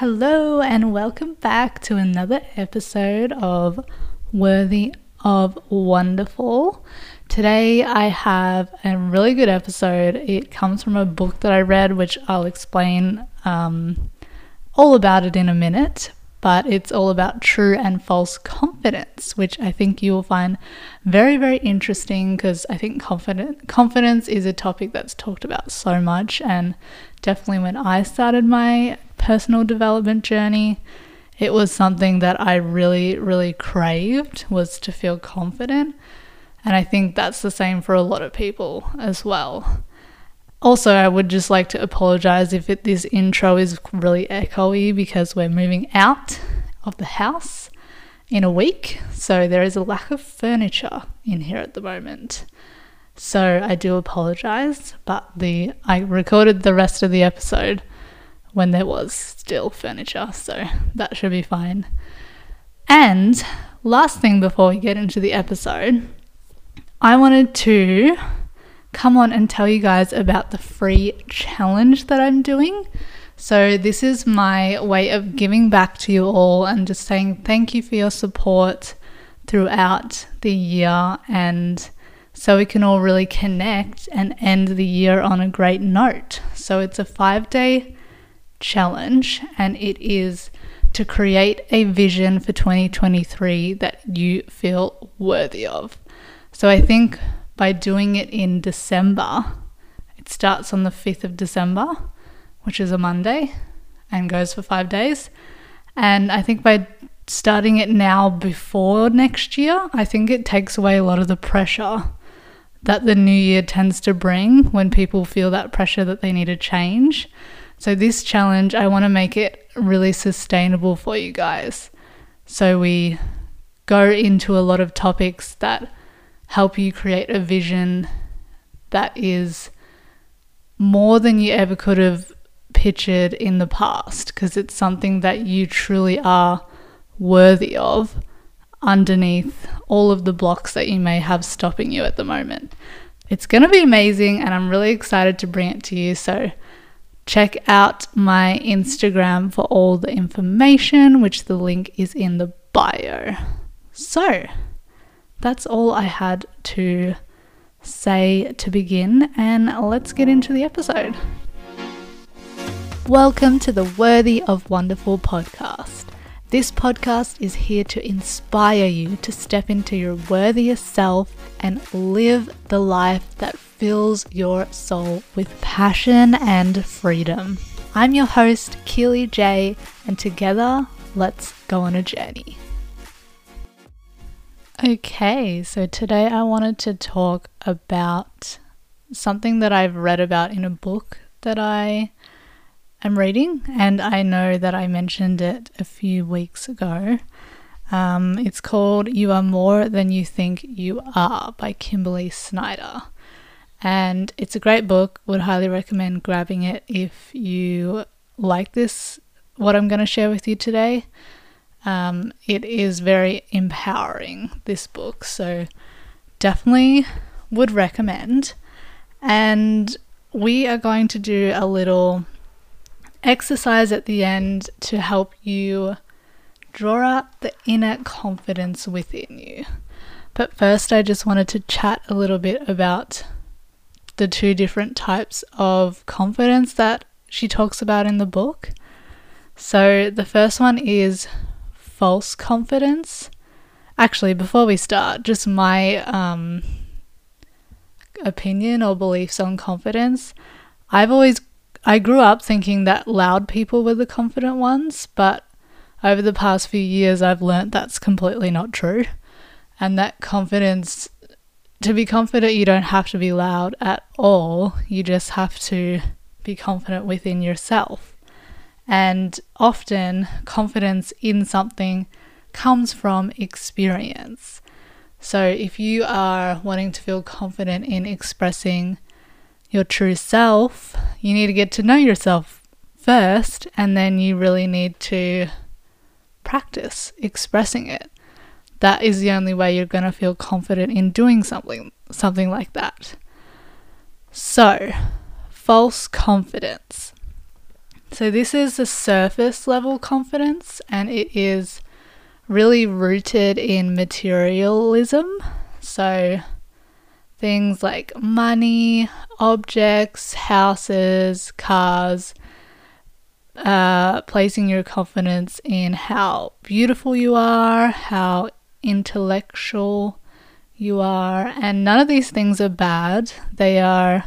Hello, and welcome back to another episode of Worthy of Wonderful. Today, I have a really good episode. It comes from a book that I read, which I'll explain um, all about it in a minute. But it's all about true and false confidence, which I think you will find very, very interesting because I think confident, confidence is a topic that's talked about so much. And definitely when I started my personal development journey, it was something that I really, really craved was to feel confident. And I think that's the same for a lot of people as well. Also, I would just like to apologize if it, this intro is really echoey because we're moving out of the house in a week. So there is a lack of furniture in here at the moment. So I do apologize, but the I recorded the rest of the episode when there was still furniture, so that should be fine. And last thing before we get into the episode, I wanted to come on and tell you guys about the free challenge that I'm doing. So, this is my way of giving back to you all and just saying thank you for your support throughout the year and so we can all really connect and end the year on a great note. So, it's a five day challenge, and it is to create a vision for 2023 that you feel worthy of. So I think by doing it in December, it starts on the 5th of December, which is a Monday, and goes for five days. And I think by starting it now before next year, I think it takes away a lot of the pressure that the new year tends to bring when people feel that pressure that they need to change. So, this challenge, I want to make it really sustainable for you guys. So, we go into a lot of topics that help you create a vision that is more than you ever could have pictured in the past because it's something that you truly are worthy of underneath all of the blocks that you may have stopping you at the moment. It's going to be amazing and I'm really excited to bring it to you. So, Check out my Instagram for all the information, which the link is in the bio. So, that's all I had to say to begin, and let's get into the episode. Welcome to the Worthy of Wonderful podcast. This podcast is here to inspire you to step into your worthiest self and live the life that fills your soul with passion and freedom. I'm your host, Kealy J, and together, let's go on a journey. Okay, so today I wanted to talk about something that I've read about in a book that I am reading, and I know that I mentioned it a few weeks ago. Um, it's called You Are More Than You Think You Are by Kimberly Snyder. And it's a great book. Would highly recommend grabbing it if you like this, what I'm going to share with you today. Um, it is very empowering, this book. So definitely would recommend. And we are going to do a little exercise at the end to help you draw out the inner confidence within you. But first, I just wanted to chat a little bit about the two different types of confidence that she talks about in the book. So, the first one is false confidence. Actually, before we start, just my um, opinion or beliefs on confidence. I've always, I grew up thinking that loud people were the confident ones, but over the past few years, I've learnt that's completely not true. And that confidence to be confident, you don't have to be loud at all. You just have to be confident within yourself. And often, confidence in something comes from experience. So, if you are wanting to feel confident in expressing your true self, you need to get to know yourself first, and then you really need to practice expressing it that is the only way you're going to feel confident in doing something something like that. So, false confidence. So, this is the surface level confidence, and it is really rooted in materialism. So, things like money, objects, houses, cars, uh, placing your confidence in how beautiful you are, how intellectual you are, and none of these things are bad. They are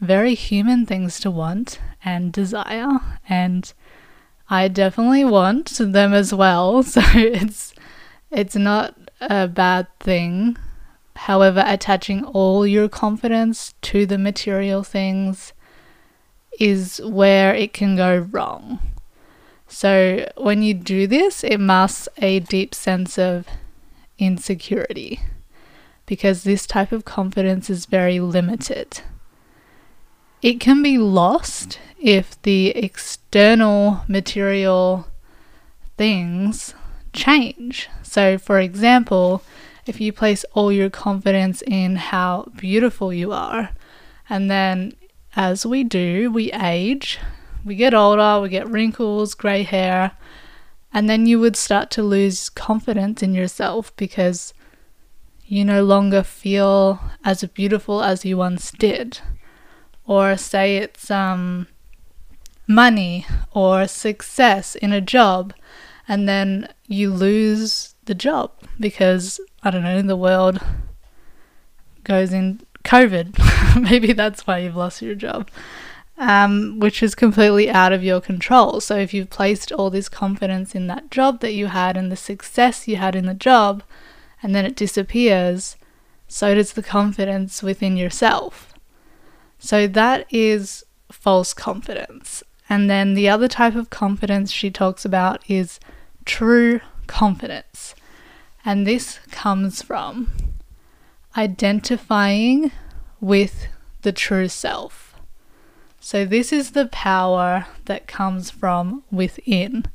very human things to want and desire, and I definitely want them as well. So it's it's not a bad thing. However, attaching all your confidence to the material things is where it can go wrong. So, when you do this, it masks a deep sense of insecurity because this type of confidence is very limited. It can be lost if the external material things change. So, for example, if you place all your confidence in how beautiful you are, and then as we do, we age, we get older, we get wrinkles, grey hair, and then you would start to lose confidence in yourself because you no longer feel as beautiful as you once did. Or say it's um, money or success in a job, and then you lose the job because, I don't know, the world goes in COVID. Maybe that's why you've lost your job, um, which is completely out of your control. So if you've placed all this confidence in that job that you had and the success you had in the job, and then it disappears, so does the confidence within yourself. So that is false confidence. And then the other type of confidence she talks about is true confidence. And this comes from identifying with the true self. So, this is the power that comes from within.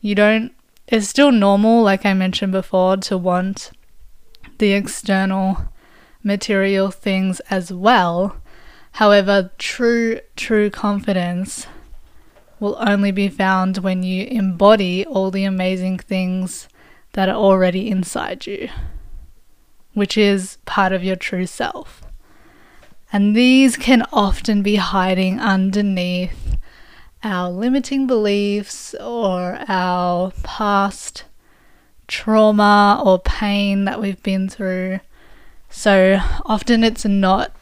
You don't, it's still normal, like I mentioned before, to want the external material things as well. However, true, true confidence will only be found when you embody all the amazing things that are already inside you which is part of your true self. And these can often be hiding underneath our limiting beliefs or our past trauma or pain that we've been through. So often it's not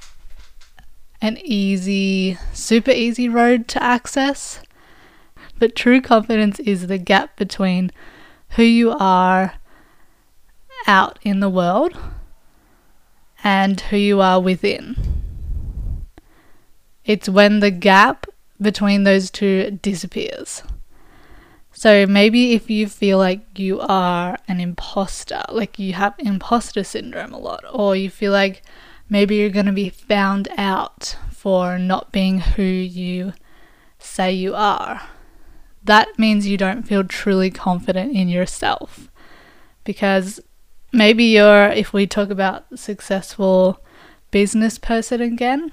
an easy, super easy road to access. But true confidence is the gap between who you are out in the world and who you are within. It's when the gap between those two disappears. So maybe if you feel like you are an imposter, like you have imposter syndrome a lot, or you feel like maybe you're going to be found out for not being who you say you are, that means you don't feel truly confident in yourself. Because maybe you're, if we talk about successful business person again,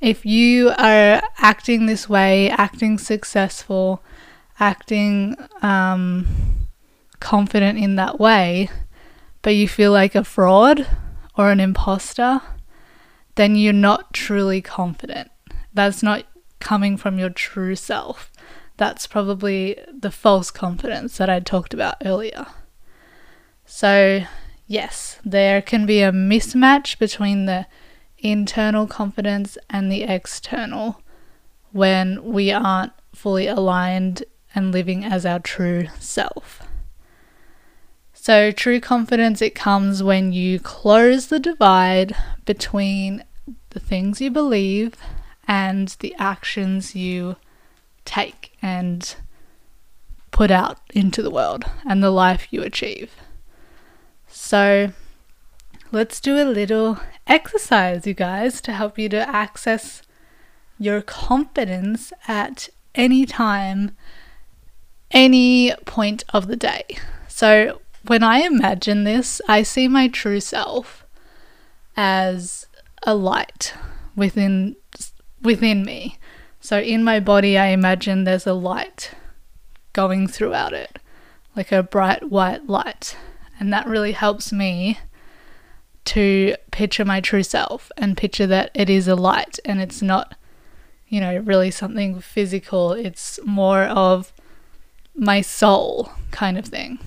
if you are acting this way, acting successful, acting um, confident in that way, but you feel like a fraud or an imposter, then you're not truly confident. That's not coming from your true self. That's probably the false confidence that I talked about earlier. So, yes, there can be a mismatch between the internal confidence and the external when we aren't fully aligned and living as our true self. So, true confidence it comes when you close the divide between the things you believe and the actions you take and put out into the world and the life you achieve. So let's do a little exercise, you guys, to help you to access your confidence at any time, any point of the day. So when I imagine this, I see my true self as a light within within me. So in my body, I imagine there's a light going throughout it, like a bright white light. And that really helps me to picture my true self and picture that it is a light and it's not, you know, really something physical. It's more of my soul kind of thing.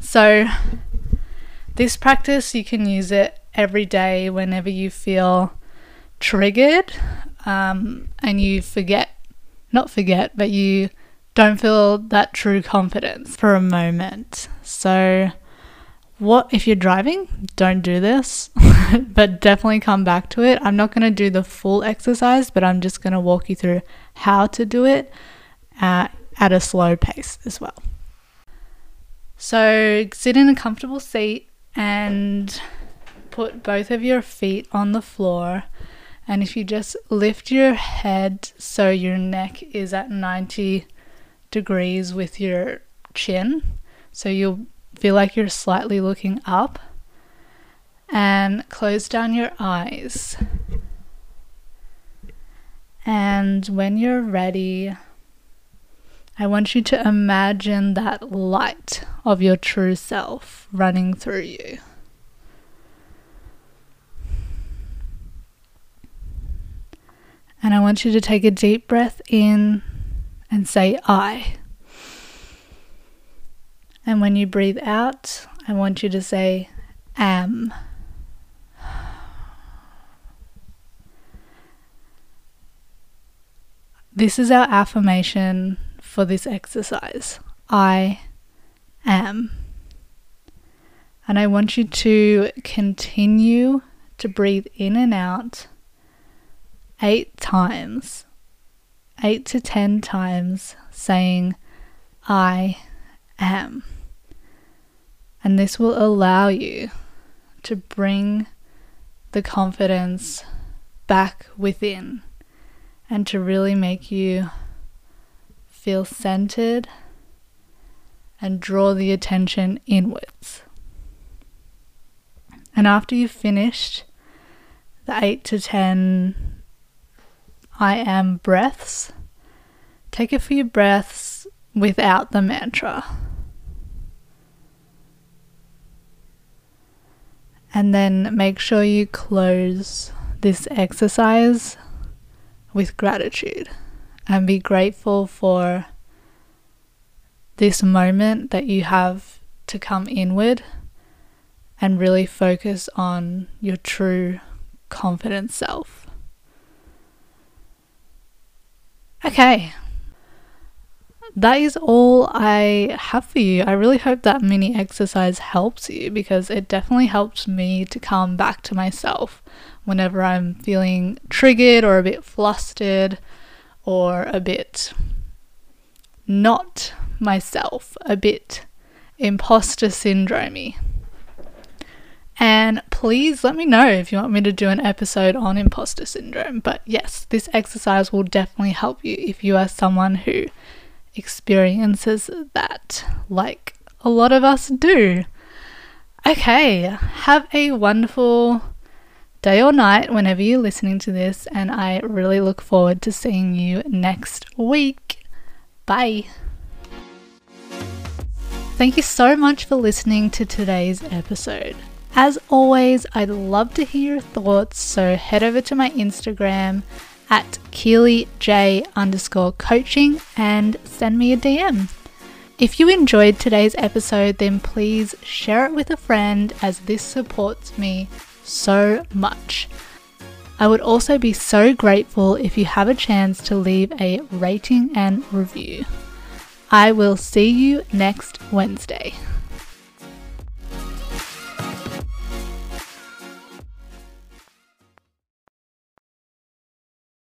So, this practice, you can use it every day whenever you feel triggered um, and you forget, not forget, but you don't feel that true confidence for a moment. So, what if you're driving? Don't do this, but definitely come back to it. I'm not going to do the full exercise, but I'm just going to walk you through how to do it uh, at a slow pace as well. So, sit in a comfortable seat and put both of your feet on the floor. And if you just lift your head so your neck is at 90 degrees with your chin, so you'll feel like you're slightly looking up, and close down your eyes. And when you're ready, I want you to imagine that light of your true self running through you. And I want you to take a deep breath in and say, I. And when you breathe out, I want you to say, am. This is our affirmation for this exercise. I am. And I want you to continue to breathe in and out eight times, eight to ten times, saying, I am. And this will allow you to bring the confidence back within and to really make you feel centered and draw the attention inwards. And after you've finished the 8 to 10 I am breaths, take a few breaths without the mantra. And then make sure you close this exercise with gratitude and be grateful for this moment that you have to come inward and really focus on your true confident self. Okay. That is all I have for you. I really hope that mini exercise helps you because it definitely helps me to come back to myself whenever I'm feeling triggered or a bit flustered or a bit not myself, a bit imposter syndromey. And please let me know if you want me to do an episode on imposter syndrome. But yes, this exercise will definitely help you if you are someone who experiences that, like a lot of us do. Okay, have a wonderful day or night whenever you're listening to this, and I really look forward to seeing you next week. Bye. Thank you so much for listening to today's episode. As always, I'd love to hear your thoughts, so head over to my Instagram at KealyJ underscore coaching and send me a DM. If you enjoyed today's episode, then please share it with a friend as this supports me so much. I would also be so grateful if you have a chance to leave a rating and review. I will see you next Wednesday.